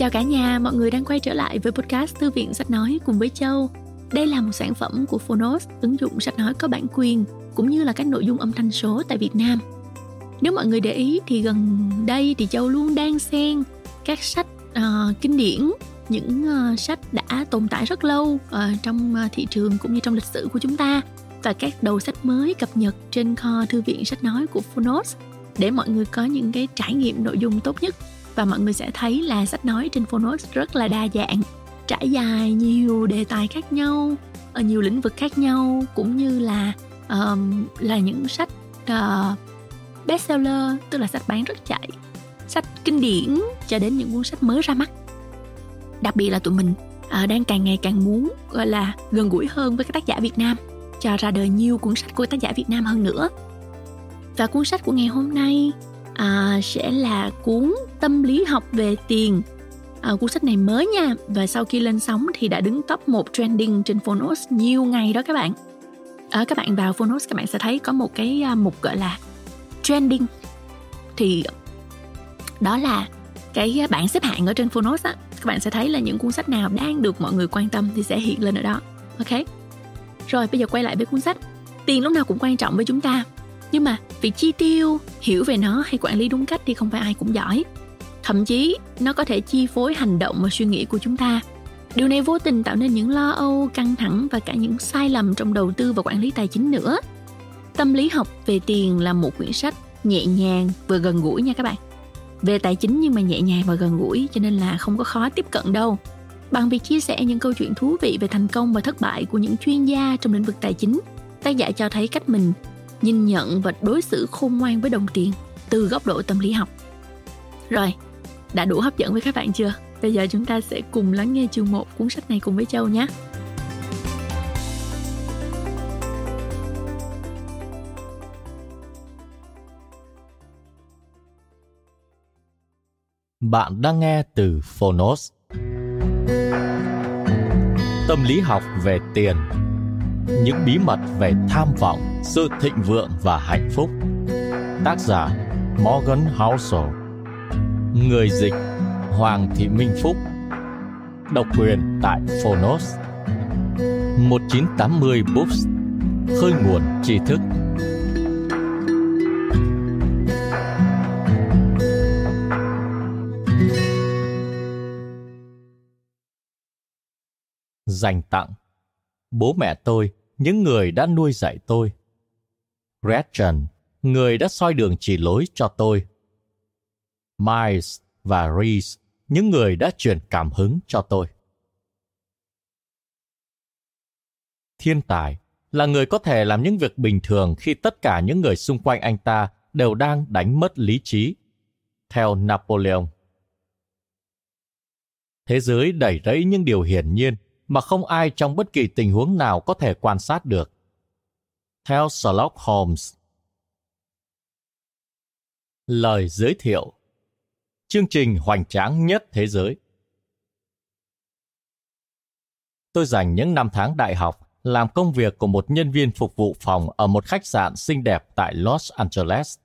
Chào cả nhà, mọi người đang quay trở lại với podcast Thư viện Sách Nói cùng với Châu. Đây là một sản phẩm của Phonos, ứng dụng sách nói có bản quyền, cũng như là các nội dung âm thanh số tại Việt Nam. Nếu mọi người để ý thì gần đây thì Châu luôn đang xen các sách uh, kinh điển, những uh, sách đã tồn tại rất lâu uh, trong uh, thị trường cũng như trong lịch sử của chúng ta và các đầu sách mới cập nhật trên kho thư viện sách nói của Phonos để mọi người có những cái trải nghiệm nội dung tốt nhất và mọi người sẽ thấy là sách nói trên Phonos rất là đa dạng trải dài nhiều đề tài khác nhau ở nhiều lĩnh vực khác nhau cũng như là um, là những sách uh, bestseller tức là sách bán rất chạy sách kinh điển cho đến những cuốn sách mới ra mắt. Đặc biệt là tụi mình uh, đang càng ngày càng muốn gọi là gần gũi hơn với các tác giả Việt Nam cho ra đời nhiều cuốn sách của tác giả Việt Nam hơn nữa. Và cuốn sách của ngày hôm nay à, sẽ là cuốn tâm lý học về tiền. À, cuốn sách này mới nha. Và sau khi lên sóng thì đã đứng top 1 trending trên Phonos nhiều ngày đó các bạn. Ở các bạn vào Phonos các bạn sẽ thấy có một cái à, mục gọi là trending. Thì đó là cái bảng xếp hạng ở trên Phonos á. Các bạn sẽ thấy là những cuốn sách nào đang được mọi người quan tâm thì sẽ hiện lên ở đó. Ok? Rồi bây giờ quay lại với cuốn sách. Tiền lúc nào cũng quan trọng với chúng ta nhưng mà việc chi tiêu hiểu về nó hay quản lý đúng cách thì không phải ai cũng giỏi. Thậm chí, nó có thể chi phối hành động và suy nghĩ của chúng ta. Điều này vô tình tạo nên những lo âu, căng thẳng và cả những sai lầm trong đầu tư và quản lý tài chính nữa. Tâm lý học về tiền là một quyển sách nhẹ nhàng vừa gần gũi nha các bạn. Về tài chính nhưng mà nhẹ nhàng và gần gũi, cho nên là không có khó tiếp cận đâu. Bằng việc chia sẻ những câu chuyện thú vị về thành công và thất bại của những chuyên gia trong lĩnh vực tài chính, tác giả cho thấy cách mình nhìn nhận và đối xử khôn ngoan với đồng tiền từ góc độ tâm lý học rồi, đã đủ hấp dẫn với các bạn chưa bây giờ chúng ta sẽ cùng lắng nghe chương 1 cuốn sách này cùng với châu nhé Bạn đang nghe từ Phonos. Tâm lý học về tiền. Những bí mật về tham vọng, sự thịnh vượng và hạnh phúc. Tác giả Morgan Housel. Người dịch Hoàng Thị Minh Phúc. Độc quyền tại Phonos. 1980 Books. Khơi nguồn tri thức. dành tặng bố mẹ tôi, những người đã nuôi dạy tôi. Gretchen, người đã soi đường chỉ lối cho tôi. Miles và reese, những người đã truyền cảm hứng cho tôi. Thiên tài là người có thể làm những việc bình thường khi tất cả những người xung quanh anh ta đều đang đánh mất lý trí. Theo napoleon, thế giới đầy rẫy những điều hiển nhiên mà không ai trong bất kỳ tình huống nào có thể quan sát được. Theo Sherlock Holmes Lời giới thiệu Chương trình hoành tráng nhất thế giới Tôi dành những năm tháng đại học làm công việc của một nhân viên phục vụ phòng ở một khách sạn xinh đẹp tại Los Angeles.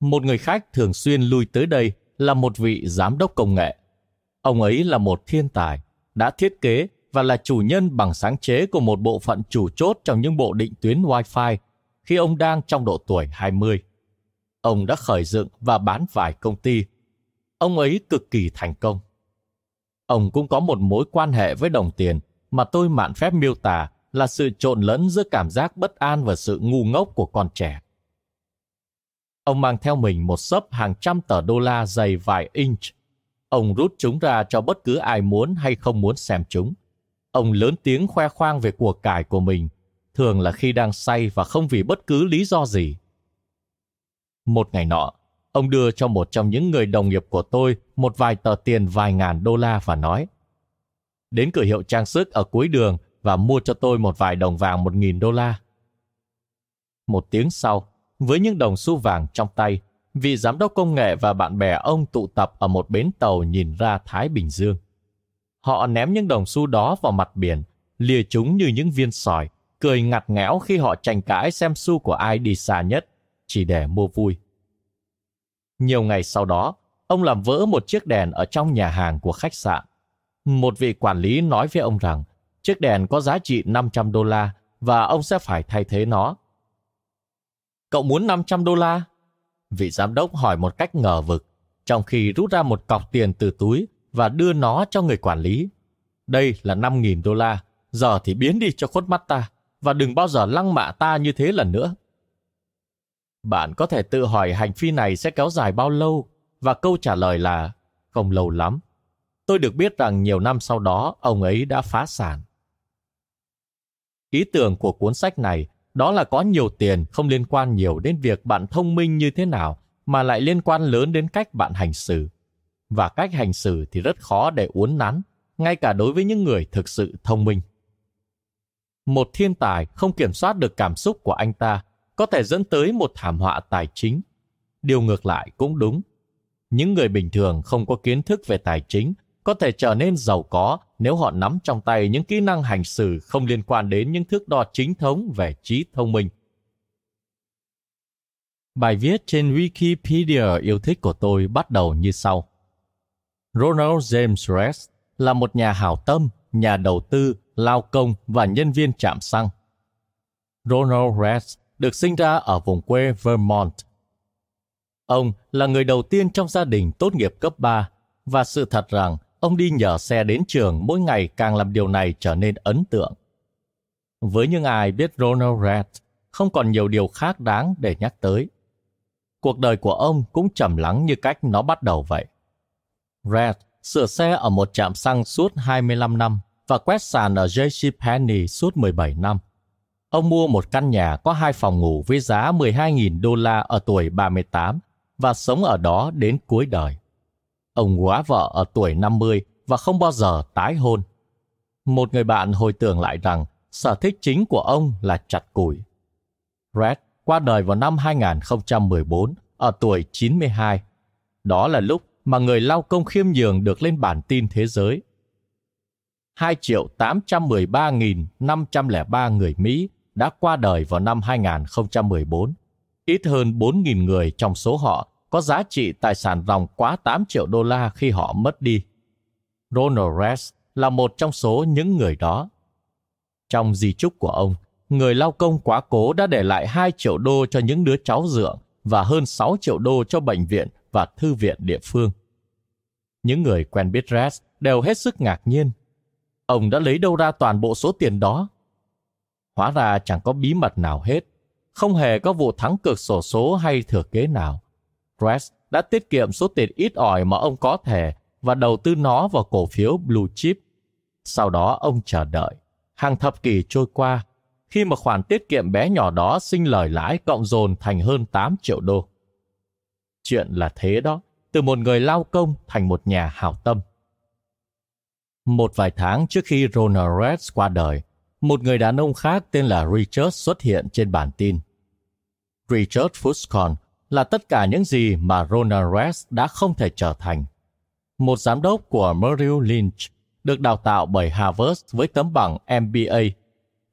Một người khách thường xuyên lui tới đây là một vị giám đốc công nghệ. Ông ấy là một thiên tài, đã thiết kế và là chủ nhân bằng sáng chế của một bộ phận chủ chốt trong những bộ định tuyến Wi-Fi khi ông đang trong độ tuổi 20. Ông đã khởi dựng và bán vài công ty. Ông ấy cực kỳ thành công. Ông cũng có một mối quan hệ với đồng tiền mà tôi mạn phép miêu tả là sự trộn lẫn giữa cảm giác bất an và sự ngu ngốc của con trẻ. Ông mang theo mình một sấp hàng trăm tờ đô la dày vài inch Ông rút chúng ra cho bất cứ ai muốn hay không muốn xem chúng. Ông lớn tiếng khoe khoang về của cải của mình, thường là khi đang say và không vì bất cứ lý do gì. Một ngày nọ, ông đưa cho một trong những người đồng nghiệp của tôi một vài tờ tiền vài ngàn đô la và nói Đến cửa hiệu trang sức ở cuối đường và mua cho tôi một vài đồng vàng một nghìn đô la. Một tiếng sau, với những đồng xu vàng trong tay, vị giám đốc công nghệ và bạn bè ông tụ tập ở một bến tàu nhìn ra Thái Bình Dương. Họ ném những đồng xu đó vào mặt biển, lìa chúng như những viên sỏi, cười ngặt nghẽo khi họ tranh cãi xem xu của ai đi xa nhất, chỉ để mua vui. Nhiều ngày sau đó, ông làm vỡ một chiếc đèn ở trong nhà hàng của khách sạn. Một vị quản lý nói với ông rằng chiếc đèn có giá trị 500 đô la và ông sẽ phải thay thế nó. Cậu muốn 500 đô la? Vị giám đốc hỏi một cách ngờ vực, trong khi rút ra một cọc tiền từ túi và đưa nó cho người quản lý. Đây là 5.000 đô la, giờ thì biến đi cho khuất mắt ta, và đừng bao giờ lăng mạ ta như thế lần nữa. Bạn có thể tự hỏi hành vi này sẽ kéo dài bao lâu, và câu trả lời là không lâu lắm. Tôi được biết rằng nhiều năm sau đó ông ấy đã phá sản. Ý tưởng của cuốn sách này đó là có nhiều tiền không liên quan nhiều đến việc bạn thông minh như thế nào, mà lại liên quan lớn đến cách bạn hành xử. Và cách hành xử thì rất khó để uốn nắn, ngay cả đối với những người thực sự thông minh. Một thiên tài không kiểm soát được cảm xúc của anh ta có thể dẫn tới một thảm họa tài chính. Điều ngược lại cũng đúng. Những người bình thường không có kiến thức về tài chính có thể trở nên giàu có nếu họ nắm trong tay những kỹ năng hành xử không liên quan đến những thước đo chính thống về trí thông minh. Bài viết trên Wikipedia yêu thích của tôi bắt đầu như sau. Ronald James Rees là một nhà hảo tâm, nhà đầu tư, lao công và nhân viên trạm xăng. Ronald Rees được sinh ra ở vùng quê Vermont. Ông là người đầu tiên trong gia đình tốt nghiệp cấp 3 và sự thật rằng ông đi nhờ xe đến trường mỗi ngày càng làm điều này trở nên ấn tượng. Với những ai biết Ronald Reed, không còn nhiều điều khác đáng để nhắc tới. Cuộc đời của ông cũng trầm lắng như cách nó bắt đầu vậy. Reed sửa xe ở một trạm xăng suốt 25 năm và quét sàn ở JCPenney suốt 17 năm. Ông mua một căn nhà có hai phòng ngủ với giá 12.000 đô la ở tuổi 38 và sống ở đó đến cuối đời. Ông quá vợ ở tuổi 50 và không bao giờ tái hôn. Một người bạn hồi tưởng lại rằng sở thích chính của ông là chặt củi. Red qua đời vào năm 2014 ở tuổi 92. Đó là lúc mà người lao công khiêm nhường được lên bản tin thế giới. 2 triệu 813.503 người Mỹ đã qua đời vào năm 2014. Ít hơn 4.000 người trong số họ có giá trị tài sản ròng quá 8 triệu đô la khi họ mất đi. Ronald Rest là một trong số những người đó. Trong di chúc của ông, người lao công quá cố đã để lại 2 triệu đô cho những đứa cháu dượng và hơn 6 triệu đô cho bệnh viện và thư viện địa phương. Những người quen biết Rest đều hết sức ngạc nhiên. Ông đã lấy đâu ra toàn bộ số tiền đó? Hóa ra chẳng có bí mật nào hết, không hề có vụ thắng cược sổ số hay thừa kế nào. Press đã tiết kiệm số tiền ít ỏi mà ông có thể và đầu tư nó vào cổ phiếu Blue Chip. Sau đó ông chờ đợi. Hàng thập kỷ trôi qua, khi mà khoản tiết kiệm bé nhỏ đó sinh lời lãi cộng dồn thành hơn 8 triệu đô. Chuyện là thế đó, từ một người lao công thành một nhà hảo tâm. Một vài tháng trước khi Ronald Reds qua đời, một người đàn ông khác tên là Richard xuất hiện trên bản tin. Richard Fuscon là tất cả những gì mà Ronald Reagan đã không thể trở thành. Một giám đốc của Merrill Lynch được đào tạo bởi Harvard với tấm bằng MBA.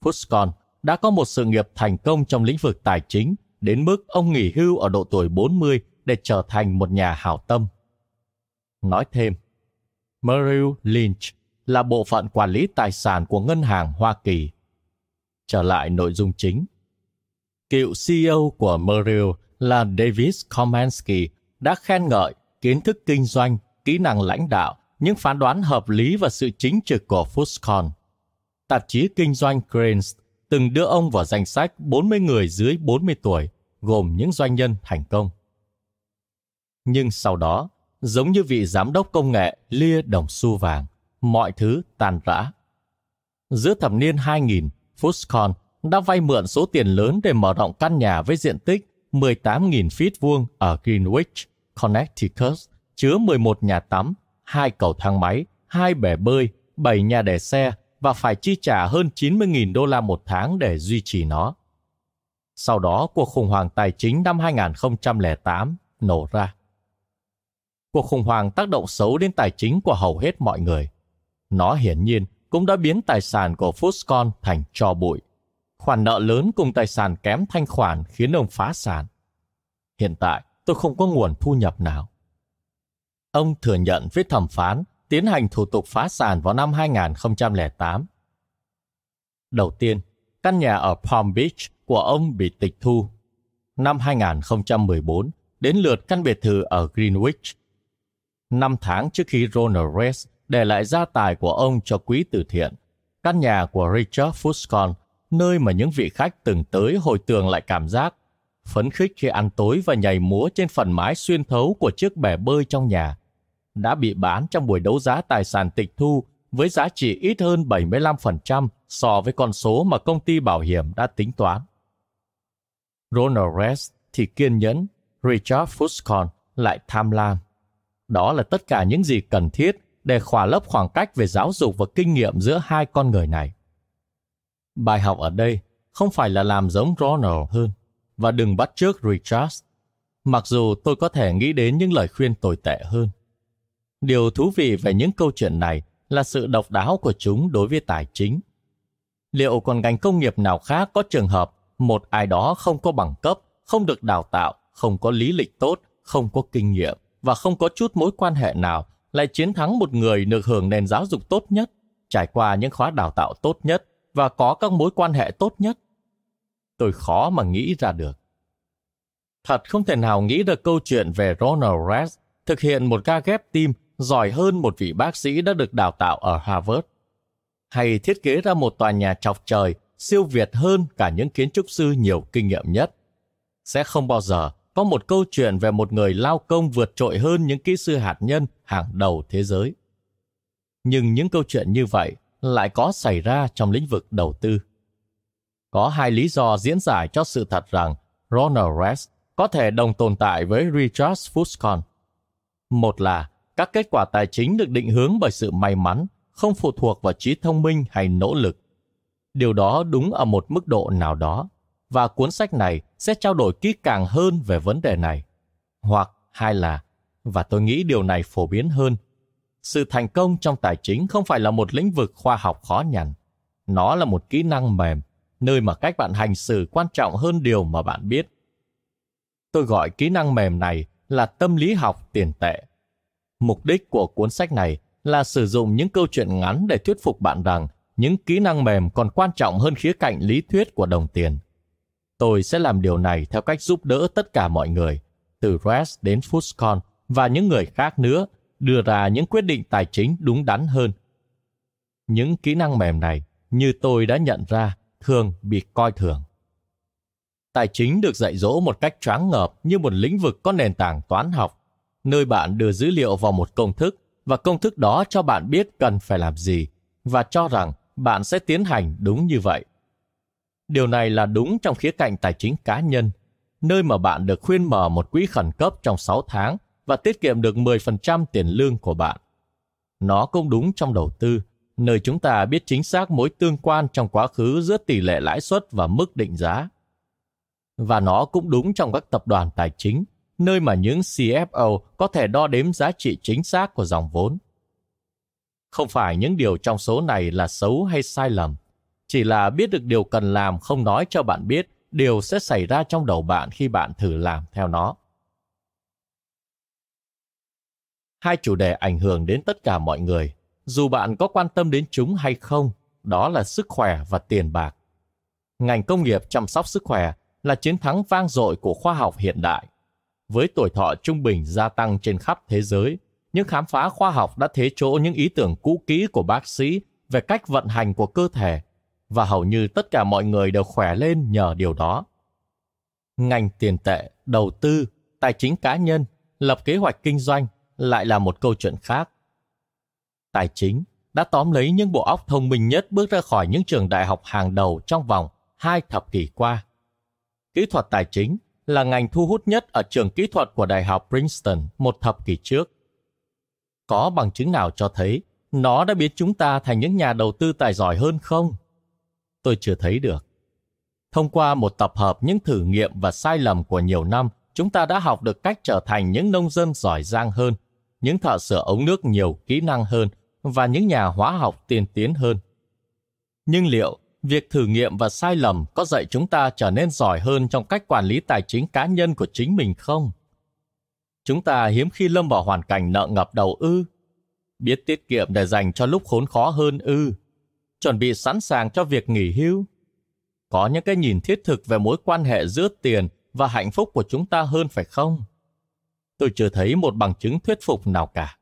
Fuscon đã có một sự nghiệp thành công trong lĩnh vực tài chính đến mức ông nghỉ hưu ở độ tuổi 40 để trở thành một nhà hảo tâm. Nói thêm, Merrill Lynch là bộ phận quản lý tài sản của ngân hàng Hoa Kỳ. Trở lại nội dung chính. Cựu CEO của Merrill là Davis Komansky đã khen ngợi kiến thức kinh doanh, kỹ năng lãnh đạo, những phán đoán hợp lý và sự chính trực của Fuscon. Tạp chí kinh doanh Cranes từng đưa ông vào danh sách 40 người dưới 40 tuổi, gồm những doanh nhân thành công. Nhưng sau đó, giống như vị giám đốc công nghệ lia đồng xu vàng, mọi thứ tan rã. Giữa thập niên 2000, Fuscon đã vay mượn số tiền lớn để mở rộng căn nhà với diện tích 18.000 feet vuông ở Greenwich, Connecticut, chứa 11 nhà tắm, hai cầu thang máy, hai bể bơi, 7 nhà để xe và phải chi trả hơn 90.000 đô la một tháng để duy trì nó. Sau đó, cuộc khủng hoảng tài chính năm 2008 nổ ra. Cuộc khủng hoảng tác động xấu đến tài chính của hầu hết mọi người. Nó hiển nhiên cũng đã biến tài sản của Foxconn thành cho bụi khoản nợ lớn cùng tài sản kém thanh khoản khiến ông phá sản. Hiện tại, tôi không có nguồn thu nhập nào. Ông thừa nhận với thẩm phán tiến hành thủ tục phá sản vào năm 2008. Đầu tiên, căn nhà ở Palm Beach của ông bị tịch thu. Năm 2014, đến lượt căn biệt thự ở Greenwich. Năm tháng trước khi Ronald Rees để lại gia tài của ông cho quỹ từ thiện, căn nhà của Richard Fuscon, nơi mà những vị khách từng tới hồi tưởng lại cảm giác phấn khích khi ăn tối và nhảy múa trên phần mái xuyên thấu của chiếc bè bơi trong nhà, đã bị bán trong buổi đấu giá tài sản tịch thu với giá trị ít hơn 75% so với con số mà công ty bảo hiểm đã tính toán. Ronald Rest thì kiên nhẫn, Richard Fuscon lại tham lam. Đó là tất cả những gì cần thiết để khỏa lấp khoảng cách về giáo dục và kinh nghiệm giữa hai con người này. Bài học ở đây không phải là làm giống Ronald hơn và đừng bắt chước Richard. Mặc dù tôi có thể nghĩ đến những lời khuyên tồi tệ hơn. Điều thú vị về những câu chuyện này là sự độc đáo của chúng đối với tài chính. Liệu còn ngành công nghiệp nào khác có trường hợp một ai đó không có bằng cấp, không được đào tạo, không có lý lịch tốt, không có kinh nghiệm và không có chút mối quan hệ nào lại chiến thắng một người được hưởng nền giáo dục tốt nhất, trải qua những khóa đào tạo tốt nhất và có các mối quan hệ tốt nhất? Tôi khó mà nghĩ ra được. Thật không thể nào nghĩ được câu chuyện về Ronald Reagan thực hiện một ca ghép tim giỏi hơn một vị bác sĩ đã được đào tạo ở Harvard, hay thiết kế ra một tòa nhà chọc trời siêu việt hơn cả những kiến trúc sư nhiều kinh nghiệm nhất. Sẽ không bao giờ có một câu chuyện về một người lao công vượt trội hơn những kỹ sư hạt nhân hàng đầu thế giới. Nhưng những câu chuyện như vậy lại có xảy ra trong lĩnh vực đầu tư. Có hai lý do diễn giải cho sự thật rằng Ronald Reagan có thể đồng tồn tại với Richard Fuscon. Một là các kết quả tài chính được định hướng bởi sự may mắn, không phụ thuộc vào trí thông minh hay nỗ lực. Điều đó đúng ở một mức độ nào đó, và cuốn sách này sẽ trao đổi kỹ càng hơn về vấn đề này. Hoặc hai là, và tôi nghĩ điều này phổ biến hơn, sự thành công trong tài chính không phải là một lĩnh vực khoa học khó nhằn. Nó là một kỹ năng mềm, nơi mà cách bạn hành xử quan trọng hơn điều mà bạn biết. Tôi gọi kỹ năng mềm này là tâm lý học tiền tệ. Mục đích của cuốn sách này là sử dụng những câu chuyện ngắn để thuyết phục bạn rằng những kỹ năng mềm còn quan trọng hơn khía cạnh lý thuyết của đồng tiền. Tôi sẽ làm điều này theo cách giúp đỡ tất cả mọi người, từ Rest đến Fuscon và những người khác nữa, đưa ra những quyết định tài chính đúng đắn hơn. Những kỹ năng mềm này, như tôi đã nhận ra, thường bị coi thường. Tài chính được dạy dỗ một cách choáng ngợp như một lĩnh vực có nền tảng toán học, nơi bạn đưa dữ liệu vào một công thức và công thức đó cho bạn biết cần phải làm gì và cho rằng bạn sẽ tiến hành đúng như vậy. Điều này là đúng trong khía cạnh tài chính cá nhân, nơi mà bạn được khuyên mở một quỹ khẩn cấp trong 6 tháng và tiết kiệm được 10% tiền lương của bạn. Nó cũng đúng trong đầu tư, nơi chúng ta biết chính xác mối tương quan trong quá khứ giữa tỷ lệ lãi suất và mức định giá. Và nó cũng đúng trong các tập đoàn tài chính, nơi mà những CFO có thể đo đếm giá trị chính xác của dòng vốn. Không phải những điều trong số này là xấu hay sai lầm, chỉ là biết được điều cần làm không nói cho bạn biết điều sẽ xảy ra trong đầu bạn khi bạn thử làm theo nó. Hai chủ đề ảnh hưởng đến tất cả mọi người, dù bạn có quan tâm đến chúng hay không, đó là sức khỏe và tiền bạc. Ngành công nghiệp chăm sóc sức khỏe là chiến thắng vang dội của khoa học hiện đại. Với tuổi thọ trung bình gia tăng trên khắp thế giới, những khám phá khoa học đã thế chỗ những ý tưởng cũ kỹ của bác sĩ về cách vận hành của cơ thể và hầu như tất cả mọi người đều khỏe lên nhờ điều đó. Ngành tiền tệ, đầu tư, tài chính cá nhân, lập kế hoạch kinh doanh lại là một câu chuyện khác. Tài chính đã tóm lấy những bộ óc thông minh nhất bước ra khỏi những trường đại học hàng đầu trong vòng hai thập kỷ qua. Kỹ thuật tài chính là ngành thu hút nhất ở trường kỹ thuật của Đại học Princeton một thập kỷ trước. Có bằng chứng nào cho thấy nó đã biến chúng ta thành những nhà đầu tư tài giỏi hơn không? Tôi chưa thấy được. Thông qua một tập hợp những thử nghiệm và sai lầm của nhiều năm, chúng ta đã học được cách trở thành những nông dân giỏi giang hơn, những thợ sửa ống nước nhiều, kỹ năng hơn và những nhà hóa học tiên tiến hơn. Nhưng liệu việc thử nghiệm và sai lầm có dạy chúng ta trở nên giỏi hơn trong cách quản lý tài chính cá nhân của chính mình không? Chúng ta hiếm khi lâm vào hoàn cảnh nợ ngập đầu ư. Biết tiết kiệm để dành cho lúc khốn khó hơn ư. Chuẩn bị sẵn sàng cho việc nghỉ hưu. Có những cái nhìn thiết thực về mối quan hệ giữa tiền và hạnh phúc của chúng ta hơn phải không? Tôi chưa thấy một bằng chứng thuyết phục nào cả.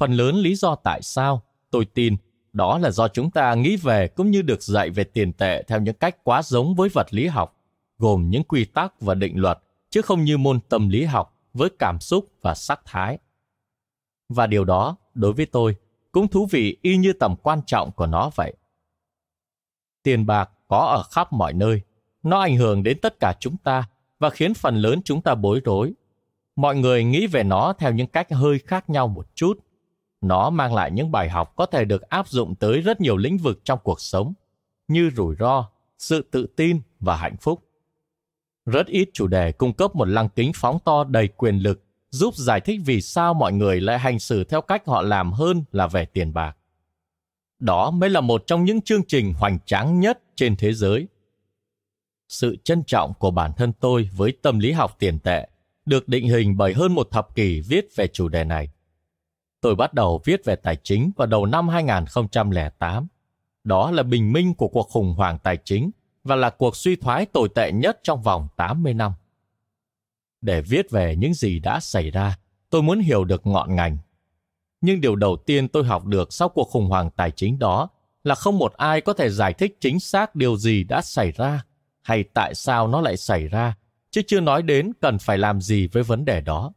Phần lớn lý do tại sao tôi tin đó là do chúng ta nghĩ về cũng như được dạy về tiền tệ theo những cách quá giống với vật lý học, gồm những quy tắc và định luật, chứ không như môn tâm lý học với cảm xúc và sắc thái. Và điều đó, đối với tôi, cũng thú vị y như tầm quan trọng của nó vậy. Tiền bạc có ở khắp mọi nơi, nó ảnh hưởng đến tất cả chúng ta và khiến phần lớn chúng ta bối rối. Mọi người nghĩ về nó theo những cách hơi khác nhau một chút. Nó mang lại những bài học có thể được áp dụng tới rất nhiều lĩnh vực trong cuộc sống, như rủi ro, sự tự tin và hạnh phúc. Rất ít chủ đề cung cấp một lăng kính phóng to đầy quyền lực, giúp giải thích vì sao mọi người lại hành xử theo cách họ làm hơn là về tiền bạc. Đó mới là một trong những chương trình hoành tráng nhất trên thế giới. Sự trân trọng của bản thân tôi với tâm lý học tiền tệ được định hình bởi hơn một thập kỷ viết về chủ đề này. Tôi bắt đầu viết về tài chính vào đầu năm 2008. Đó là bình minh của cuộc khủng hoảng tài chính và là cuộc suy thoái tồi tệ nhất trong vòng 80 năm. Để viết về những gì đã xảy ra, tôi muốn hiểu được ngọn ngành. Nhưng điều đầu tiên tôi học được sau cuộc khủng hoảng tài chính đó là không một ai có thể giải thích chính xác điều gì đã xảy ra hay tại sao nó lại xảy ra, chứ chưa nói đến cần phải làm gì với vấn đề đó.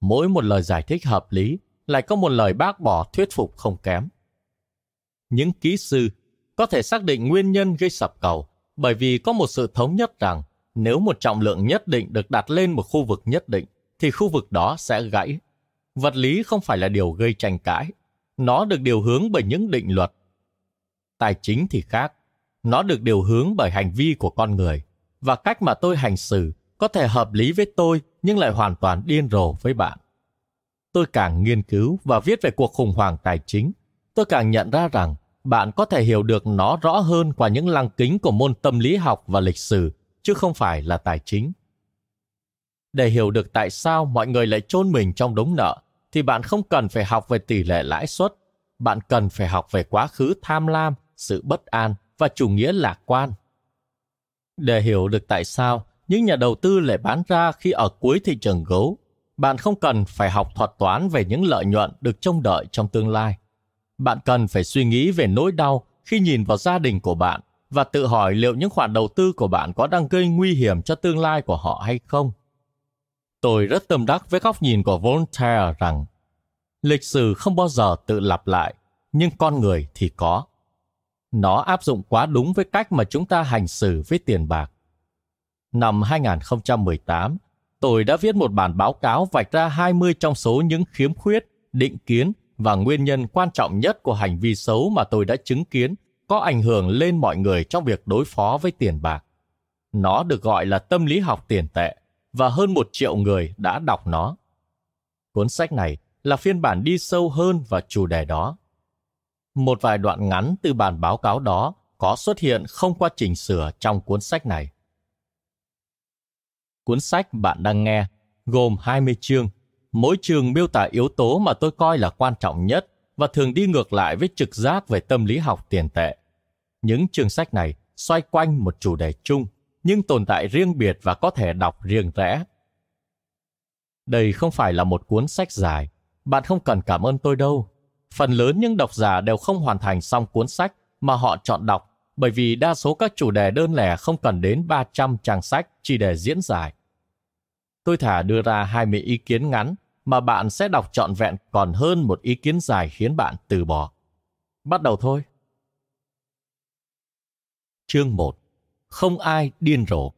Mỗi một lời giải thích hợp lý lại có một lời bác bỏ thuyết phục không kém. Những kỹ sư có thể xác định nguyên nhân gây sập cầu bởi vì có một sự thống nhất rằng nếu một trọng lượng nhất định được đặt lên một khu vực nhất định thì khu vực đó sẽ gãy. Vật lý không phải là điều gây tranh cãi, nó được điều hướng bởi những định luật. Tài chính thì khác, nó được điều hướng bởi hành vi của con người và cách mà tôi hành xử có thể hợp lý với tôi nhưng lại hoàn toàn điên rồ với bạn. Tôi càng nghiên cứu và viết về cuộc khủng hoảng tài chính, tôi càng nhận ra rằng bạn có thể hiểu được nó rõ hơn qua những lăng kính của môn tâm lý học và lịch sử, chứ không phải là tài chính. Để hiểu được tại sao mọi người lại chôn mình trong đống nợ, thì bạn không cần phải học về tỷ lệ lãi suất, bạn cần phải học về quá khứ tham lam, sự bất an và chủ nghĩa lạc quan. Để hiểu được tại sao những nhà đầu tư lại bán ra khi ở cuối thị trường gấu, bạn không cần phải học thuật toán về những lợi nhuận được trông đợi trong tương lai bạn cần phải suy nghĩ về nỗi đau khi nhìn vào gia đình của bạn và tự hỏi liệu những khoản đầu tư của bạn có đang gây nguy hiểm cho tương lai của họ hay không. Tôi rất tâm đắc với góc nhìn của Voltaire rằng lịch sử không bao giờ tự lặp lại, nhưng con người thì có. Nó áp dụng quá đúng với cách mà chúng ta hành xử với tiền bạc. Năm 2018, tôi đã viết một bản báo cáo vạch ra 20 trong số những khiếm khuyết, định kiến và nguyên nhân quan trọng nhất của hành vi xấu mà tôi đã chứng kiến có ảnh hưởng lên mọi người trong việc đối phó với tiền bạc. Nó được gọi là tâm lý học tiền tệ và hơn một triệu người đã đọc nó. Cuốn sách này là phiên bản đi sâu hơn vào chủ đề đó. Một vài đoạn ngắn từ bản báo cáo đó có xuất hiện không qua chỉnh sửa trong cuốn sách này. Cuốn sách bạn đang nghe gồm 20 chương mỗi chương miêu tả yếu tố mà tôi coi là quan trọng nhất và thường đi ngược lại với trực giác về tâm lý học tiền tệ. Những chương sách này xoay quanh một chủ đề chung, nhưng tồn tại riêng biệt và có thể đọc riêng rẽ. Đây không phải là một cuốn sách dài, bạn không cần cảm ơn tôi đâu. Phần lớn những độc giả đều không hoàn thành xong cuốn sách mà họ chọn đọc, bởi vì đa số các chủ đề đơn lẻ không cần đến 300 trang sách chỉ để diễn giải. Tôi thả đưa ra 20 ý kiến ngắn mà bạn sẽ đọc trọn vẹn còn hơn một ý kiến dài khiến bạn từ bỏ. Bắt đầu thôi. Chương 1. Không ai điên rồ.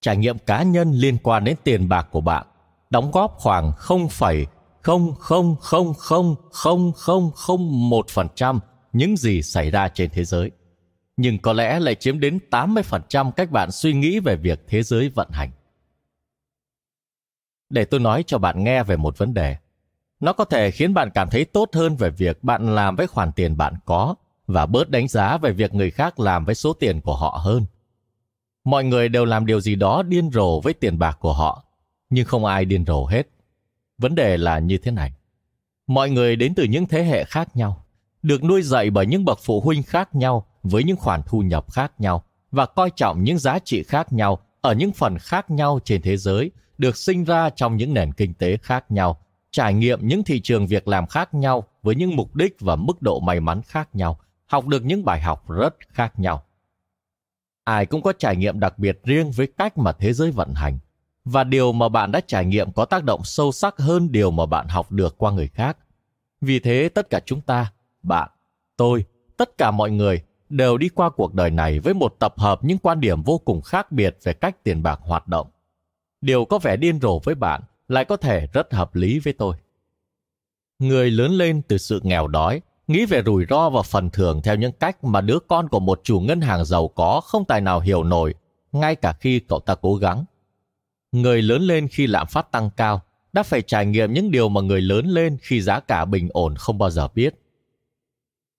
Trải nghiệm cá nhân liên quan đến tiền bạc của bạn đóng góp khoảng 0,00000001% những gì xảy ra trên thế giới. Nhưng có lẽ lại chiếm đến 80% cách bạn suy nghĩ về việc thế giới vận hành. Để tôi nói cho bạn nghe về một vấn đề. Nó có thể khiến bạn cảm thấy tốt hơn về việc bạn làm với khoản tiền bạn có và bớt đánh giá về việc người khác làm với số tiền của họ hơn. Mọi người đều làm điều gì đó điên rồ với tiền bạc của họ, nhưng không ai điên rồ hết. Vấn đề là như thế này. Mọi người đến từ những thế hệ khác nhau, được nuôi dạy bởi những bậc phụ huynh khác nhau với những khoản thu nhập khác nhau và coi trọng những giá trị khác nhau ở những phần khác nhau trên thế giới, được sinh ra trong những nền kinh tế khác nhau, trải nghiệm những thị trường việc làm khác nhau với những mục đích và mức độ may mắn khác nhau, học được những bài học rất khác nhau. Ai cũng có trải nghiệm đặc biệt riêng với cách mà thế giới vận hành, và điều mà bạn đã trải nghiệm có tác động sâu sắc hơn điều mà bạn học được qua người khác. Vì thế tất cả chúng ta, bạn, tôi, tất cả mọi người đều đi qua cuộc đời này với một tập hợp những quan điểm vô cùng khác biệt về cách tiền bạc hoạt động. Điều có vẻ điên rồ với bạn lại có thể rất hợp lý với tôi. Người lớn lên từ sự nghèo đói, nghĩ về rủi ro và phần thưởng theo những cách mà đứa con của một chủ ngân hàng giàu có không tài nào hiểu nổi, ngay cả khi cậu ta cố gắng. Người lớn lên khi lạm phát tăng cao, đã phải trải nghiệm những điều mà người lớn lên khi giá cả bình ổn không bao giờ biết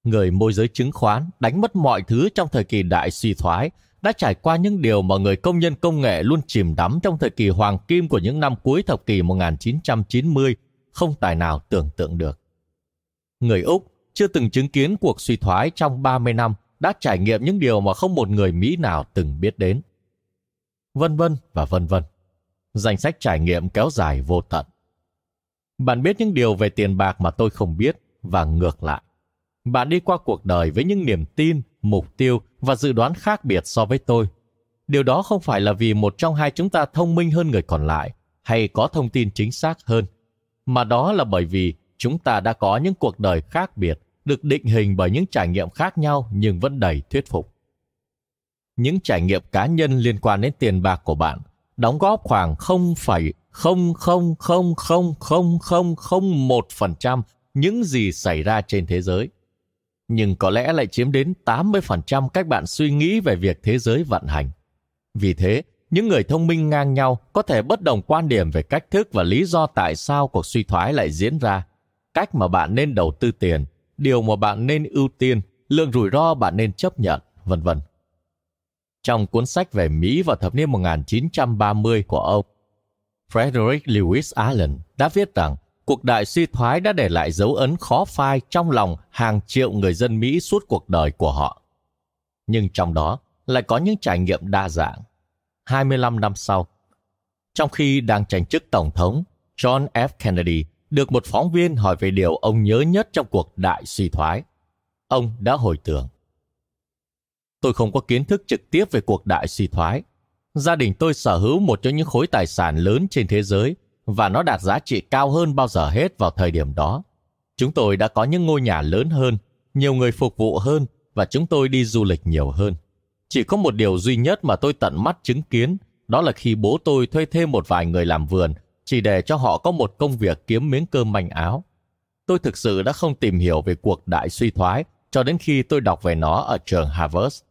người môi giới chứng khoán đánh mất mọi thứ trong thời kỳ đại suy thoái, đã trải qua những điều mà người công nhân công nghệ luôn chìm đắm trong thời kỳ hoàng kim của những năm cuối thập kỷ 1990, không tài nào tưởng tượng được. Người Úc chưa từng chứng kiến cuộc suy thoái trong 30 năm đã trải nghiệm những điều mà không một người Mỹ nào từng biết đến. Vân vân và vân vân. Danh sách trải nghiệm kéo dài vô tận. Bạn biết những điều về tiền bạc mà tôi không biết và ngược lại. Bạn đi qua cuộc đời với những niềm tin, mục tiêu và dự đoán khác biệt so với tôi. Điều đó không phải là vì một trong hai chúng ta thông minh hơn người còn lại hay có thông tin chính xác hơn, mà đó là bởi vì chúng ta đã có những cuộc đời khác biệt, được định hình bởi những trải nghiệm khác nhau nhưng vẫn đầy thuyết phục. Những trải nghiệm cá nhân liên quan đến tiền bạc của bạn đóng góp khoảng 0,0000001% những gì xảy ra trên thế giới nhưng có lẽ lại chiếm đến 80% cách bạn suy nghĩ về việc thế giới vận hành. Vì thế, những người thông minh ngang nhau có thể bất đồng quan điểm về cách thức và lý do tại sao cuộc suy thoái lại diễn ra, cách mà bạn nên đầu tư tiền, điều mà bạn nên ưu tiên, lượng rủi ro bạn nên chấp nhận, vân vân. Trong cuốn sách về Mỹ vào thập niên 1930 của ông, Frederick Lewis Allen đã viết rằng cuộc đại suy thoái đã để lại dấu ấn khó phai trong lòng hàng triệu người dân Mỹ suốt cuộc đời của họ. Nhưng trong đó lại có những trải nghiệm đa dạng. 25 năm sau, trong khi đang tranh chức Tổng thống, John F. Kennedy được một phóng viên hỏi về điều ông nhớ nhất trong cuộc đại suy thoái. Ông đã hồi tưởng. Tôi không có kiến thức trực tiếp về cuộc đại suy thoái. Gia đình tôi sở hữu một trong những khối tài sản lớn trên thế giới và nó đạt giá trị cao hơn bao giờ hết vào thời điểm đó. Chúng tôi đã có những ngôi nhà lớn hơn, nhiều người phục vụ hơn và chúng tôi đi du lịch nhiều hơn. Chỉ có một điều duy nhất mà tôi tận mắt chứng kiến, đó là khi bố tôi thuê thêm một vài người làm vườn, chỉ để cho họ có một công việc kiếm miếng cơm manh áo. Tôi thực sự đã không tìm hiểu về cuộc đại suy thoái cho đến khi tôi đọc về nó ở trường Harvard.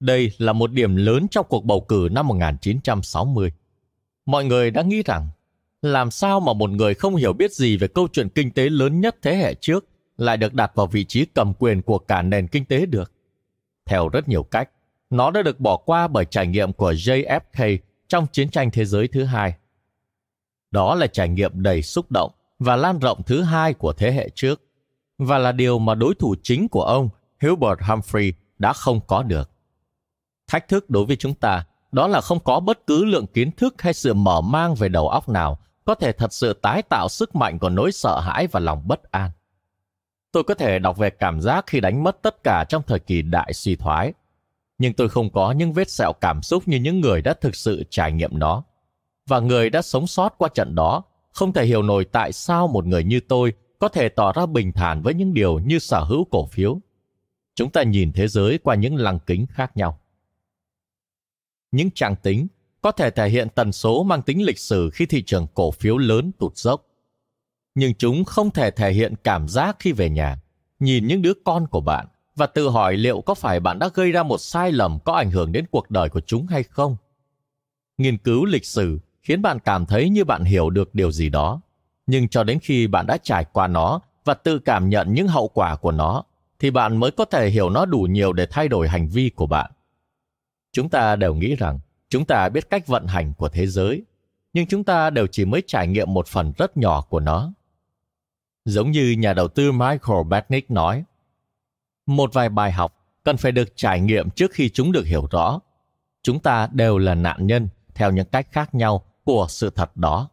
Đây là một điểm lớn trong cuộc bầu cử năm 1960 mọi người đã nghĩ rằng làm sao mà một người không hiểu biết gì về câu chuyện kinh tế lớn nhất thế hệ trước lại được đặt vào vị trí cầm quyền của cả nền kinh tế được. Theo rất nhiều cách, nó đã được bỏ qua bởi trải nghiệm của JFK trong chiến tranh thế giới thứ hai. Đó là trải nghiệm đầy xúc động và lan rộng thứ hai của thế hệ trước, và là điều mà đối thủ chính của ông, Hubert Humphrey, đã không có được. Thách thức đối với chúng ta đó là không có bất cứ lượng kiến thức hay sự mở mang về đầu óc nào có thể thật sự tái tạo sức mạnh của nỗi sợ hãi và lòng bất an. Tôi có thể đọc về cảm giác khi đánh mất tất cả trong thời kỳ đại suy thoái, nhưng tôi không có những vết sẹo cảm xúc như những người đã thực sự trải nghiệm nó. Và người đã sống sót qua trận đó không thể hiểu nổi tại sao một người như tôi có thể tỏ ra bình thản với những điều như sở hữu cổ phiếu. Chúng ta nhìn thế giới qua những lăng kính khác nhau những trang tính có thể thể hiện tần số mang tính lịch sử khi thị trường cổ phiếu lớn tụt dốc. Nhưng chúng không thể thể hiện cảm giác khi về nhà, nhìn những đứa con của bạn và tự hỏi liệu có phải bạn đã gây ra một sai lầm có ảnh hưởng đến cuộc đời của chúng hay không. Nghiên cứu lịch sử khiến bạn cảm thấy như bạn hiểu được điều gì đó. Nhưng cho đến khi bạn đã trải qua nó và tự cảm nhận những hậu quả của nó, thì bạn mới có thể hiểu nó đủ nhiều để thay đổi hành vi của bạn. Chúng ta đều nghĩ rằng chúng ta biết cách vận hành của thế giới, nhưng chúng ta đều chỉ mới trải nghiệm một phần rất nhỏ của nó. Giống như nhà đầu tư Michael Batnick nói, một vài bài học cần phải được trải nghiệm trước khi chúng được hiểu rõ. Chúng ta đều là nạn nhân theo những cách khác nhau của sự thật đó.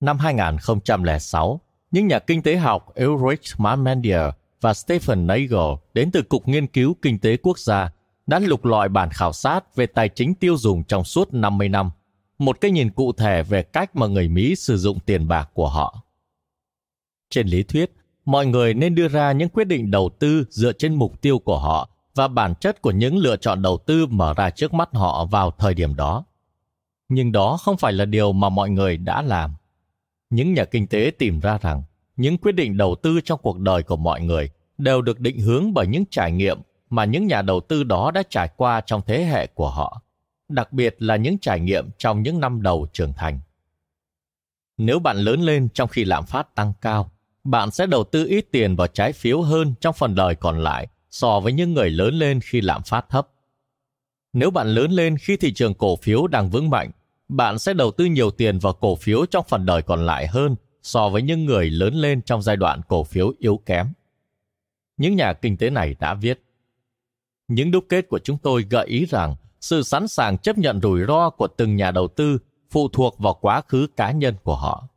Năm 2006, những nhà kinh tế học Ulrich Marmandier và Stephen Nagel đến từ Cục Nghiên cứu Kinh tế Quốc gia đã lục lọi bản khảo sát về tài chính tiêu dùng trong suốt 50 năm, một cái nhìn cụ thể về cách mà người Mỹ sử dụng tiền bạc của họ. Trên lý thuyết, mọi người nên đưa ra những quyết định đầu tư dựa trên mục tiêu của họ và bản chất của những lựa chọn đầu tư mở ra trước mắt họ vào thời điểm đó. Nhưng đó không phải là điều mà mọi người đã làm. Những nhà kinh tế tìm ra rằng những quyết định đầu tư trong cuộc đời của mọi người đều được định hướng bởi những trải nghiệm mà những nhà đầu tư đó đã trải qua trong thế hệ của họ, đặc biệt là những trải nghiệm trong những năm đầu trưởng thành. Nếu bạn lớn lên trong khi lạm phát tăng cao, bạn sẽ đầu tư ít tiền vào trái phiếu hơn trong phần đời còn lại so với những người lớn lên khi lạm phát thấp. Nếu bạn lớn lên khi thị trường cổ phiếu đang vững mạnh, bạn sẽ đầu tư nhiều tiền vào cổ phiếu trong phần đời còn lại hơn so với những người lớn lên trong giai đoạn cổ phiếu yếu kém. Những nhà kinh tế này đã viết, những đúc kết của chúng tôi gợi ý rằng sự sẵn sàng chấp nhận rủi ro của từng nhà đầu tư phụ thuộc vào quá khứ cá nhân của họ.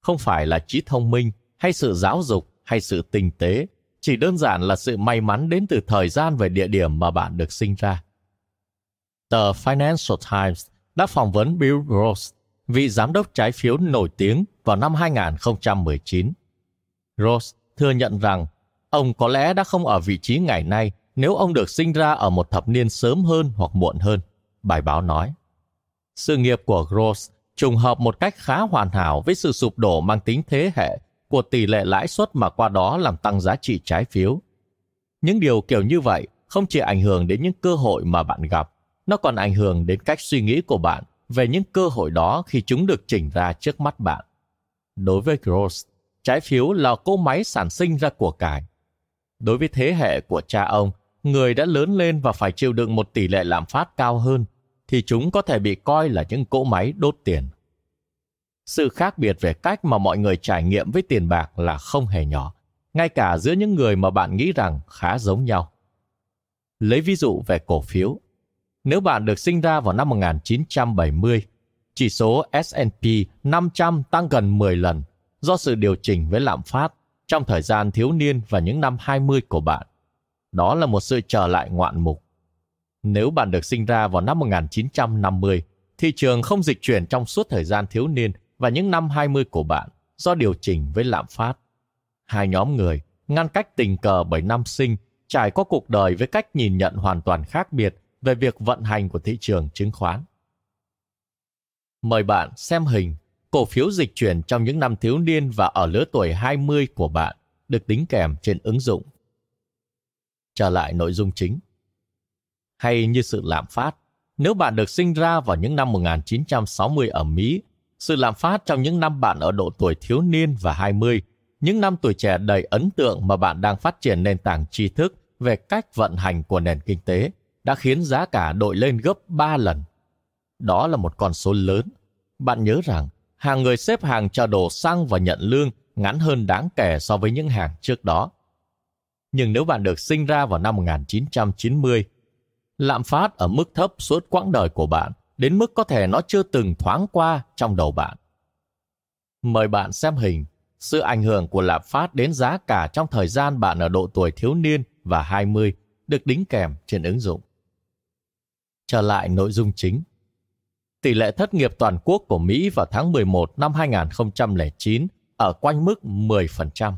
Không phải là trí thông minh hay sự giáo dục hay sự tinh tế, chỉ đơn giản là sự may mắn đến từ thời gian và địa điểm mà bạn được sinh ra. Tờ Financial Times đã phỏng vấn Bill Ross, vị giám đốc trái phiếu nổi tiếng vào năm 2019. Ross thừa nhận rằng ông có lẽ đã không ở vị trí ngày nay nếu ông được sinh ra ở một thập niên sớm hơn hoặc muộn hơn, bài báo nói. Sự nghiệp của Ross trùng hợp một cách khá hoàn hảo với sự sụp đổ mang tính thế hệ của tỷ lệ lãi suất mà qua đó làm tăng giá trị trái phiếu. Những điều kiểu như vậy không chỉ ảnh hưởng đến những cơ hội mà bạn gặp, nó còn ảnh hưởng đến cách suy nghĩ của bạn về những cơ hội đó khi chúng được chỉnh ra trước mắt bạn. Đối với Gross, trái phiếu là cỗ máy sản sinh ra của cải. Đối với thế hệ của cha ông, người đã lớn lên và phải chịu đựng một tỷ lệ lạm phát cao hơn, thì chúng có thể bị coi là những cỗ máy đốt tiền. Sự khác biệt về cách mà mọi người trải nghiệm với tiền bạc là không hề nhỏ, ngay cả giữa những người mà bạn nghĩ rằng khá giống nhau. Lấy ví dụ về cổ phiếu. Nếu bạn được sinh ra vào năm 1970, chỉ số S&P 500 tăng gần 10 lần do sự điều chỉnh với lạm phát trong thời gian thiếu niên và những năm 20 của bạn. Đó là một sự trở lại ngoạn mục. Nếu bạn được sinh ra vào năm 1950, thị trường không dịch chuyển trong suốt thời gian thiếu niên và những năm 20 của bạn do điều chỉnh với lạm phát. Hai nhóm người ngăn cách tình cờ bởi năm sinh trải qua cuộc đời với cách nhìn nhận hoàn toàn khác biệt về việc vận hành của thị trường chứng khoán. Mời bạn xem hình cổ phiếu dịch chuyển trong những năm thiếu niên và ở lứa tuổi 20 của bạn được tính kèm trên ứng dụng. Trở lại nội dung chính. Hay như sự lạm phát, nếu bạn được sinh ra vào những năm 1960 ở Mỹ sự lạm phát trong những năm bạn ở độ tuổi thiếu niên và 20, những năm tuổi trẻ đầy ấn tượng mà bạn đang phát triển nền tảng tri thức về cách vận hành của nền kinh tế đã khiến giá cả đội lên gấp 3 lần. Đó là một con số lớn. Bạn nhớ rằng hàng người xếp hàng chờ đổ xăng và nhận lương ngắn hơn đáng kể so với những hàng trước đó. Nhưng nếu bạn được sinh ra vào năm 1990, lạm phát ở mức thấp suốt quãng đời của bạn đến mức có thể nó chưa từng thoáng qua trong đầu bạn. Mời bạn xem hình, sự ảnh hưởng của lạm phát đến giá cả trong thời gian bạn ở độ tuổi thiếu niên và 20 được đính kèm trên ứng dụng. Trở lại nội dung chính. Tỷ lệ thất nghiệp toàn quốc của Mỹ vào tháng 11 năm 2009 ở quanh mức 10%.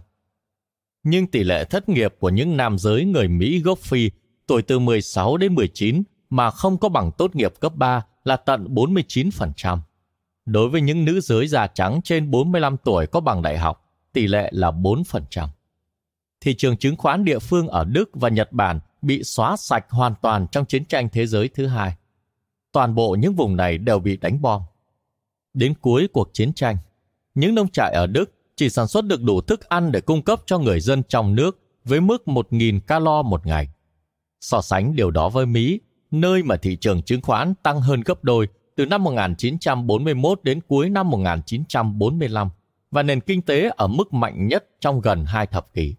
Nhưng tỷ lệ thất nghiệp của những nam giới người Mỹ gốc Phi tuổi từ 16 đến 19 mà không có bằng tốt nghiệp cấp 3 là tận 49%. Đối với những nữ giới da trắng trên 45 tuổi có bằng đại học, tỷ lệ là 4%. Thị trường chứng khoán địa phương ở Đức và Nhật Bản bị xóa sạch hoàn toàn trong chiến tranh thế giới thứ hai. Toàn bộ những vùng này đều bị đánh bom. Đến cuối cuộc chiến tranh, những nông trại ở Đức chỉ sản xuất được đủ thức ăn để cung cấp cho người dân trong nước với mức 1.000 calo một ngày. So sánh điều đó với Mỹ, nơi mà thị trường chứng khoán tăng hơn gấp đôi từ năm 1941 đến cuối năm 1945 và nền kinh tế ở mức mạnh nhất trong gần hai thập kỷ.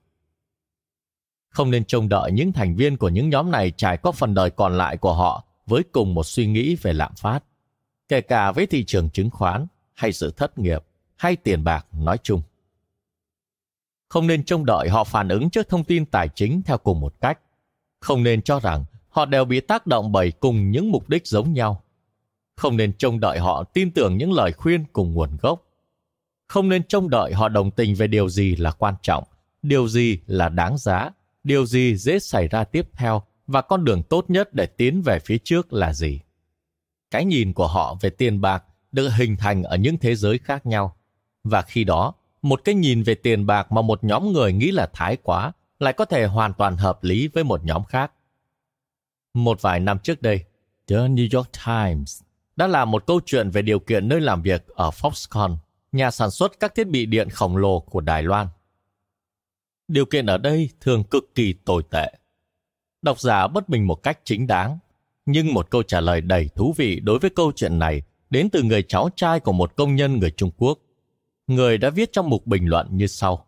Không nên trông đợi những thành viên của những nhóm này trải qua phần đời còn lại của họ với cùng một suy nghĩ về lạm phát, kể cả với thị trường chứng khoán hay sự thất nghiệp hay tiền bạc nói chung. Không nên trông đợi họ phản ứng trước thông tin tài chính theo cùng một cách. Không nên cho rằng họ đều bị tác động bởi cùng những mục đích giống nhau. Không nên trông đợi họ tin tưởng những lời khuyên cùng nguồn gốc. Không nên trông đợi họ đồng tình về điều gì là quan trọng, điều gì là đáng giá, điều gì dễ xảy ra tiếp theo và con đường tốt nhất để tiến về phía trước là gì. Cái nhìn của họ về tiền bạc được hình thành ở những thế giới khác nhau. Và khi đó, một cái nhìn về tiền bạc mà một nhóm người nghĩ là thái quá lại có thể hoàn toàn hợp lý với một nhóm khác. Một vài năm trước đây, The New York Times đã làm một câu chuyện về điều kiện nơi làm việc ở Foxconn, nhà sản xuất các thiết bị điện khổng lồ của Đài Loan. Điều kiện ở đây thường cực kỳ tồi tệ. Độc giả bất bình một cách chính đáng, nhưng một câu trả lời đầy thú vị đối với câu chuyện này đến từ người cháu trai của một công nhân người Trung Quốc. Người đã viết trong mục bình luận như sau.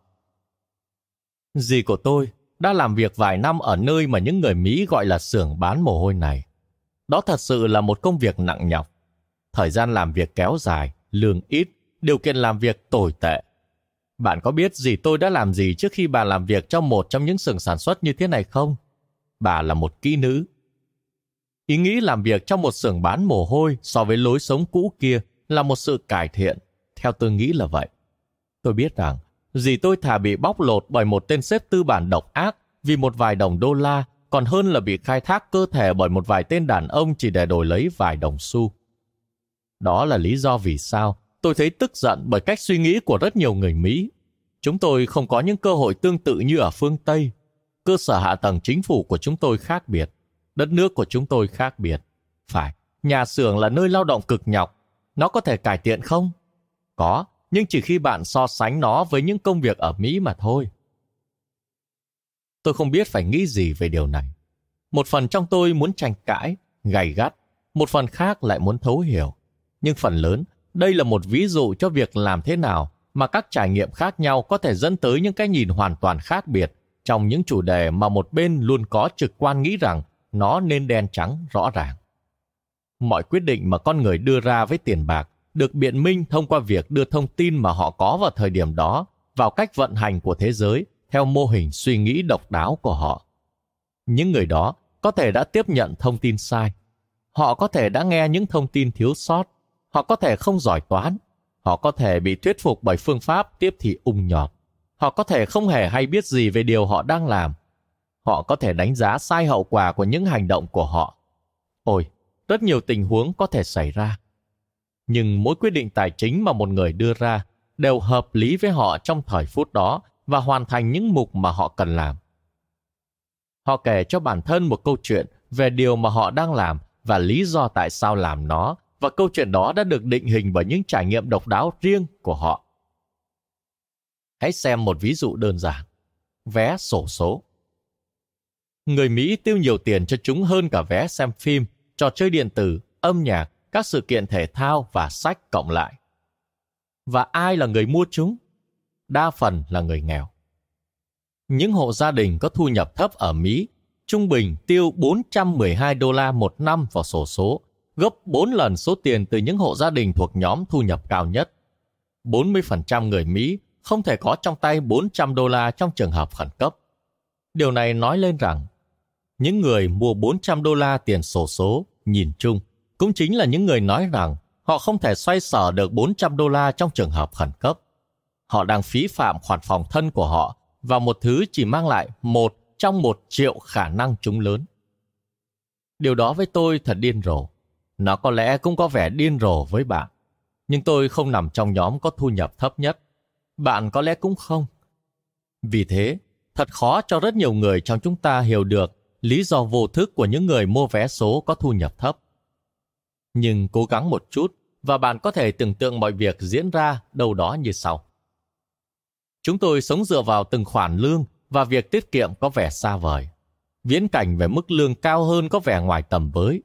Dì của tôi đã làm việc vài năm ở nơi mà những người Mỹ gọi là xưởng bán mồ hôi này. Đó thật sự là một công việc nặng nhọc. Thời gian làm việc kéo dài, lương ít, điều kiện làm việc tồi tệ. Bạn có biết gì tôi đã làm gì trước khi bà làm việc trong một trong những xưởng sản xuất như thế này không? Bà là một kỹ nữ. Ý nghĩ làm việc trong một xưởng bán mồ hôi so với lối sống cũ kia là một sự cải thiện. Theo tôi nghĩ là vậy. Tôi biết rằng, dì tôi thà bị bóc lột bởi một tên xếp tư bản độc ác vì một vài đồng đô la còn hơn là bị khai thác cơ thể bởi một vài tên đàn ông chỉ để đổi lấy vài đồng xu. Đó là lý do vì sao tôi thấy tức giận bởi cách suy nghĩ của rất nhiều người Mỹ. Chúng tôi không có những cơ hội tương tự như ở phương Tây. Cơ sở hạ tầng chính phủ của chúng tôi khác biệt. Đất nước của chúng tôi khác biệt. Phải, nhà xưởng là nơi lao động cực nhọc. Nó có thể cải thiện không? Có, nhưng chỉ khi bạn so sánh nó với những công việc ở Mỹ mà thôi. Tôi không biết phải nghĩ gì về điều này. Một phần trong tôi muốn tranh cãi, gay gắt, một phần khác lại muốn thấu hiểu. Nhưng phần lớn, đây là một ví dụ cho việc làm thế nào mà các trải nghiệm khác nhau có thể dẫn tới những cái nhìn hoàn toàn khác biệt trong những chủ đề mà một bên luôn có trực quan nghĩ rằng nó nên đen trắng rõ ràng. Mọi quyết định mà con người đưa ra với tiền bạc được biện minh thông qua việc đưa thông tin mà họ có vào thời điểm đó vào cách vận hành của thế giới theo mô hình suy nghĩ độc đáo của họ. Những người đó có thể đã tiếp nhận thông tin sai. Họ có thể đã nghe những thông tin thiếu sót. Họ có thể không giỏi toán. Họ có thể bị thuyết phục bởi phương pháp tiếp thị ung nhọt. Họ có thể không hề hay biết gì về điều họ đang làm. Họ có thể đánh giá sai hậu quả của những hành động của họ. Ôi, rất nhiều tình huống có thể xảy ra. Nhưng mỗi quyết định tài chính mà một người đưa ra đều hợp lý với họ trong thời phút đó và hoàn thành những mục mà họ cần làm. Họ kể cho bản thân một câu chuyện về điều mà họ đang làm và lý do tại sao làm nó và câu chuyện đó đã được định hình bởi những trải nghiệm độc đáo riêng của họ. Hãy xem một ví dụ đơn giản. Vé sổ số. Người Mỹ tiêu nhiều tiền cho chúng hơn cả vé xem phim, trò chơi điện tử, âm nhạc, các sự kiện thể thao và sách cộng lại. Và ai là người mua chúng? đa phần là người nghèo. Những hộ gia đình có thu nhập thấp ở Mỹ trung bình tiêu 412 đô la một năm vào sổ số, gấp 4 lần số tiền từ những hộ gia đình thuộc nhóm thu nhập cao nhất. 40% người Mỹ không thể có trong tay 400 đô la trong trường hợp khẩn cấp. Điều này nói lên rằng, những người mua 400 đô la tiền sổ số nhìn chung cũng chính là những người nói rằng họ không thể xoay sở được 400 đô la trong trường hợp khẩn cấp họ đang phí phạm khoản phòng thân của họ vào một thứ chỉ mang lại một trong một triệu khả năng chúng lớn. Điều đó với tôi thật điên rồ. Nó có lẽ cũng có vẻ điên rồ với bạn. Nhưng tôi không nằm trong nhóm có thu nhập thấp nhất. Bạn có lẽ cũng không. Vì thế, thật khó cho rất nhiều người trong chúng ta hiểu được lý do vô thức của những người mua vé số có thu nhập thấp. Nhưng cố gắng một chút và bạn có thể tưởng tượng mọi việc diễn ra đâu đó như sau. Chúng tôi sống dựa vào từng khoản lương và việc tiết kiệm có vẻ xa vời. Viễn cảnh về mức lương cao hơn có vẻ ngoài tầm với.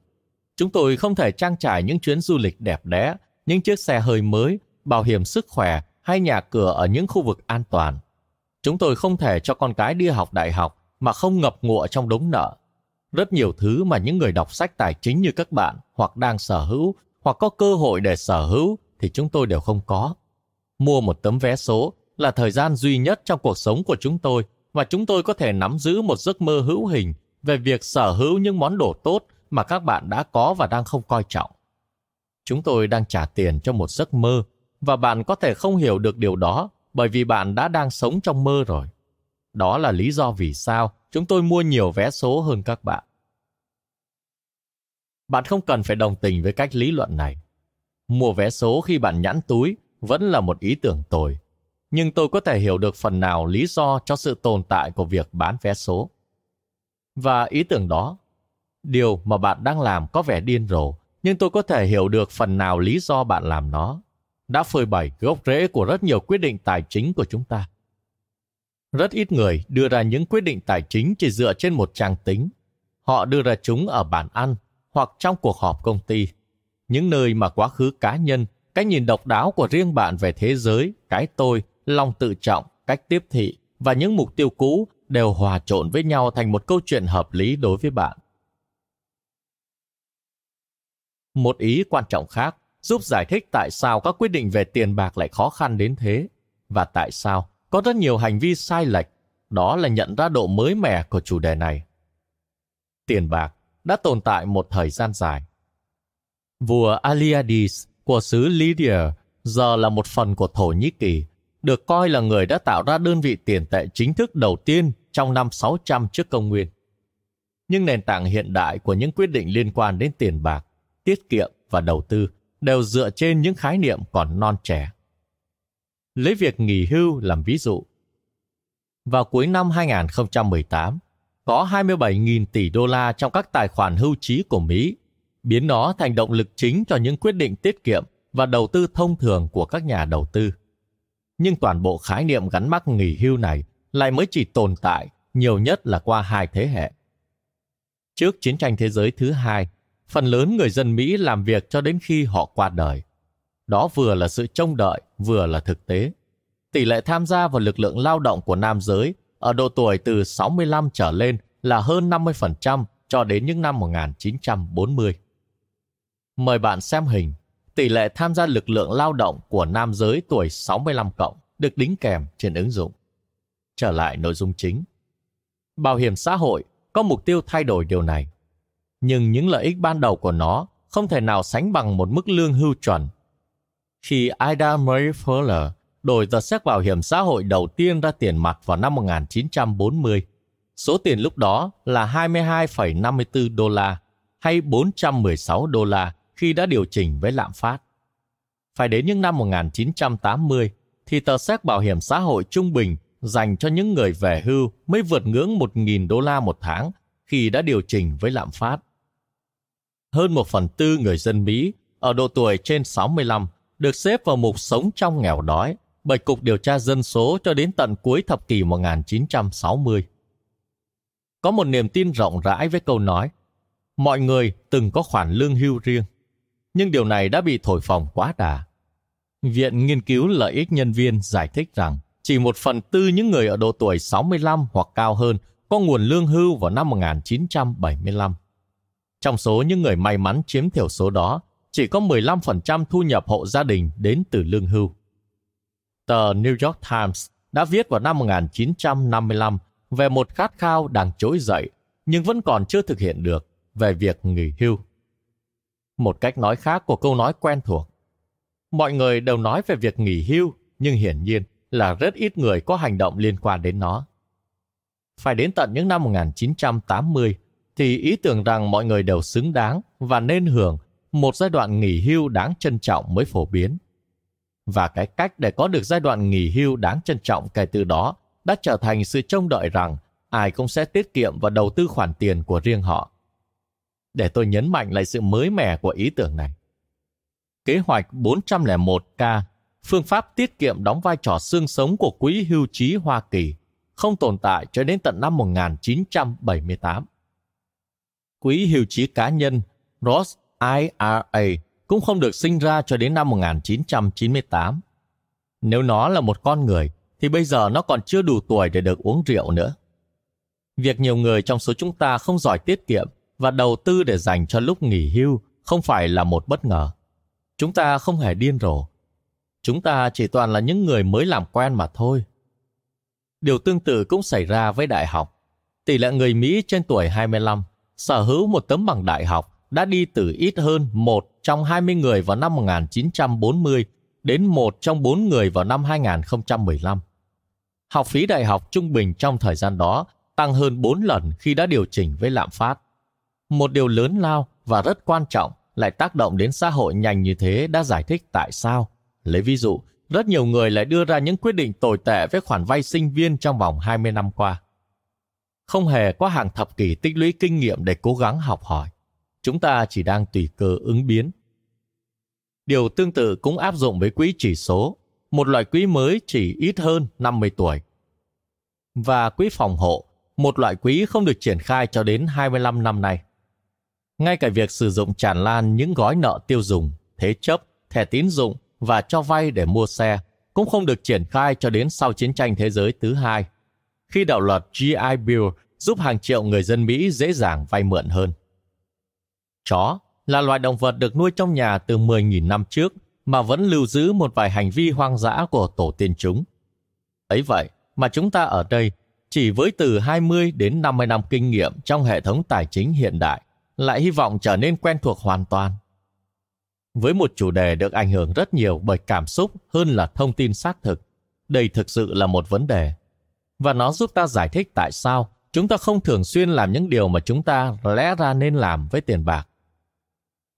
Chúng tôi không thể trang trải những chuyến du lịch đẹp đẽ, những chiếc xe hơi mới, bảo hiểm sức khỏe hay nhà cửa ở những khu vực an toàn. Chúng tôi không thể cho con cái đi học đại học mà không ngập ngụa trong đống nợ. Rất nhiều thứ mà những người đọc sách tài chính như các bạn, hoặc đang sở hữu, hoặc có cơ hội để sở hữu, thì chúng tôi đều không có. Mua một tấm vé số là thời gian duy nhất trong cuộc sống của chúng tôi, và chúng tôi có thể nắm giữ một giấc mơ hữu hình về việc sở hữu những món đồ tốt mà các bạn đã có và đang không coi trọng. Chúng tôi đang trả tiền cho một giấc mơ, và bạn có thể không hiểu được điều đó bởi vì bạn đã đang sống trong mơ rồi. Đó là lý do vì sao chúng tôi mua nhiều vé số hơn các bạn. Bạn không cần phải đồng tình với cách lý luận này. Mua vé số khi bạn nhẵn túi vẫn là một ý tưởng tồi, nhưng tôi có thể hiểu được phần nào lý do cho sự tồn tại của việc bán vé số. Và ý tưởng đó, điều mà bạn đang làm có vẻ điên rồ, nhưng tôi có thể hiểu được phần nào lý do bạn làm nó đã phơi bày gốc rễ của rất nhiều quyết định tài chính của chúng ta. Rất ít người đưa ra những quyết định tài chính chỉ dựa trên một trang tính. Họ đưa ra chúng ở bàn ăn hoặc trong cuộc họp công ty. Những nơi mà quá khứ cá nhân, cái nhìn độc đáo của riêng bạn về thế giới, cái tôi, lòng tự trọng, cách tiếp thị và những mục tiêu cũ đều hòa trộn với nhau thành một câu chuyện hợp lý đối với bạn. Một ý quan trọng khác giúp giải thích tại sao các quyết định về tiền bạc lại khó khăn đến thế và tại sao có rất nhiều hành vi sai lệch, đó là nhận ra độ mới mẻ của chủ đề này. Tiền bạc đã tồn tại một thời gian dài. Vua Aliadis của xứ Lydia giờ là một phần của Thổ Nhĩ Kỳ, được coi là người đã tạo ra đơn vị tiền tệ chính thức đầu tiên trong năm 600 trước công nguyên. Nhưng nền tảng hiện đại của những quyết định liên quan đến tiền bạc, tiết kiệm và đầu tư đều dựa trên những khái niệm còn non trẻ. Lấy việc nghỉ hưu làm ví dụ. Vào cuối năm 2018, có 27.000 tỷ đô la trong các tài khoản hưu trí của Mỹ, biến nó thành động lực chính cho những quyết định tiết kiệm và đầu tư thông thường của các nhà đầu tư. Nhưng toàn bộ khái niệm gắn mắc nghỉ hưu này lại mới chỉ tồn tại nhiều nhất là qua hai thế hệ. Trước chiến tranh thế giới thứ hai, phần lớn người dân Mỹ làm việc cho đến khi họ qua đời. Đó vừa là sự trông đợi, vừa là thực tế. Tỷ lệ tham gia vào lực lượng lao động của nam giới ở độ tuổi từ 65 trở lên là hơn 50% cho đến những năm 1940. Mời bạn xem hình, tỷ lệ tham gia lực lượng lao động của nam giới tuổi 65 cộng được đính kèm trên ứng dụng. Trở lại nội dung chính. Bảo hiểm xã hội có mục tiêu thay đổi điều này nhưng những lợi ích ban đầu của nó không thể nào sánh bằng một mức lương hưu chuẩn. Khi Ida Marie Fuller đổi tờ xét bảo hiểm xã hội đầu tiên ra tiền mặt vào năm 1940, số tiền lúc đó là 22,54 đô la hay 416 đô la khi đã điều chỉnh với lạm phát. Phải đến những năm 1980 thì tờ xét bảo hiểm xã hội trung bình dành cho những người về hưu mới vượt ngưỡng 1.000 đô la một tháng khi đã điều chỉnh với lạm phát hơn một phần tư người dân Mỹ ở độ tuổi trên 65 được xếp vào mục sống trong nghèo đói bởi Cục Điều tra Dân số cho đến tận cuối thập kỷ 1960. Có một niềm tin rộng rãi với câu nói mọi người từng có khoản lương hưu riêng, nhưng điều này đã bị thổi phồng quá đà. Viện Nghiên cứu Lợi ích Nhân viên giải thích rằng chỉ một phần tư những người ở độ tuổi 65 hoặc cao hơn có nguồn lương hưu vào năm 1975. Trong số những người may mắn chiếm thiểu số đó, chỉ có 15% thu nhập hộ gia đình đến từ lương hưu. Tờ New York Times đã viết vào năm 1955 về một khát khao đang trỗi dậy nhưng vẫn còn chưa thực hiện được về việc nghỉ hưu. Một cách nói khác của câu nói quen thuộc. Mọi người đều nói về việc nghỉ hưu, nhưng hiển nhiên là rất ít người có hành động liên quan đến nó. Phải đến tận những năm 1980 thì ý tưởng rằng mọi người đều xứng đáng và nên hưởng một giai đoạn nghỉ hưu đáng trân trọng mới phổ biến. Và cái cách để có được giai đoạn nghỉ hưu đáng trân trọng kể từ đó đã trở thành sự trông đợi rằng ai cũng sẽ tiết kiệm và đầu tư khoản tiền của riêng họ. Để tôi nhấn mạnh lại sự mới mẻ của ý tưởng này. kế hoạch 401K, phương pháp tiết kiệm đóng vai trò xương sống của Quỹ hưu trí Hoa Kỳ, không tồn tại cho đến tận năm 1978. Quỹ hưu trí cá nhân Roth IRA cũng không được sinh ra cho đến năm 1998. Nếu nó là một con người, thì bây giờ nó còn chưa đủ tuổi để được uống rượu nữa. Việc nhiều người trong số chúng ta không giỏi tiết kiệm và đầu tư để dành cho lúc nghỉ hưu không phải là một bất ngờ. Chúng ta không hề điên rồ. Chúng ta chỉ toàn là những người mới làm quen mà thôi. Điều tương tự cũng xảy ra với đại học. Tỷ lệ người Mỹ trên tuổi 25 sở hữu một tấm bằng đại học đã đi từ ít hơn một trong 20 người vào năm 1940 đến một trong bốn người vào năm 2015. Học phí đại học trung bình trong thời gian đó tăng hơn 4 lần khi đã điều chỉnh với lạm phát. Một điều lớn lao và rất quan trọng lại tác động đến xã hội nhanh như thế đã giải thích tại sao. Lấy ví dụ, rất nhiều người lại đưa ra những quyết định tồi tệ với khoản vay sinh viên trong vòng 20 năm qua. Không hề có hàng thập kỷ tích lũy kinh nghiệm để cố gắng học hỏi. Chúng ta chỉ đang tùy cơ ứng biến. Điều tương tự cũng áp dụng với quỹ chỉ số, một loại quỹ mới chỉ ít hơn 50 tuổi. Và quỹ phòng hộ, một loại quỹ không được triển khai cho đến 25 năm nay. Ngay cả việc sử dụng tràn lan những gói nợ tiêu dùng, thế chấp, thẻ tín dụng và cho vay để mua xe cũng không được triển khai cho đến sau chiến tranh thế giới thứ hai, khi đạo luật GI Bill giúp hàng triệu người dân Mỹ dễ dàng vay mượn hơn. Chó là loài động vật được nuôi trong nhà từ 10.000 năm trước mà vẫn lưu giữ một vài hành vi hoang dã của tổ tiên chúng. Ấy vậy mà chúng ta ở đây chỉ với từ 20 đến 50 năm kinh nghiệm trong hệ thống tài chính hiện đại lại hy vọng trở nên quen thuộc hoàn toàn. Với một chủ đề được ảnh hưởng rất nhiều bởi cảm xúc hơn là thông tin xác thực, đây thực sự là một vấn đề. Và nó giúp ta giải thích tại sao chúng ta không thường xuyên làm những điều mà chúng ta lẽ ra nên làm với tiền bạc.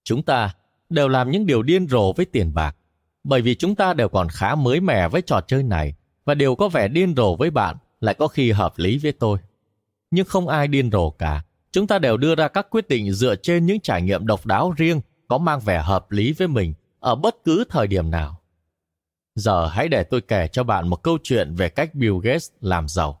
Chúng ta đều làm những điều điên rồ với tiền bạc, bởi vì chúng ta đều còn khá mới mẻ với trò chơi này và điều có vẻ điên rồ với bạn lại có khi hợp lý với tôi. Nhưng không ai điên rồ cả. Chúng ta đều đưa ra các quyết định dựa trên những trải nghiệm độc đáo riêng có mang vẻ hợp lý với mình ở bất cứ thời điểm nào. Giờ hãy để tôi kể cho bạn một câu chuyện về cách Bill Gates làm giàu.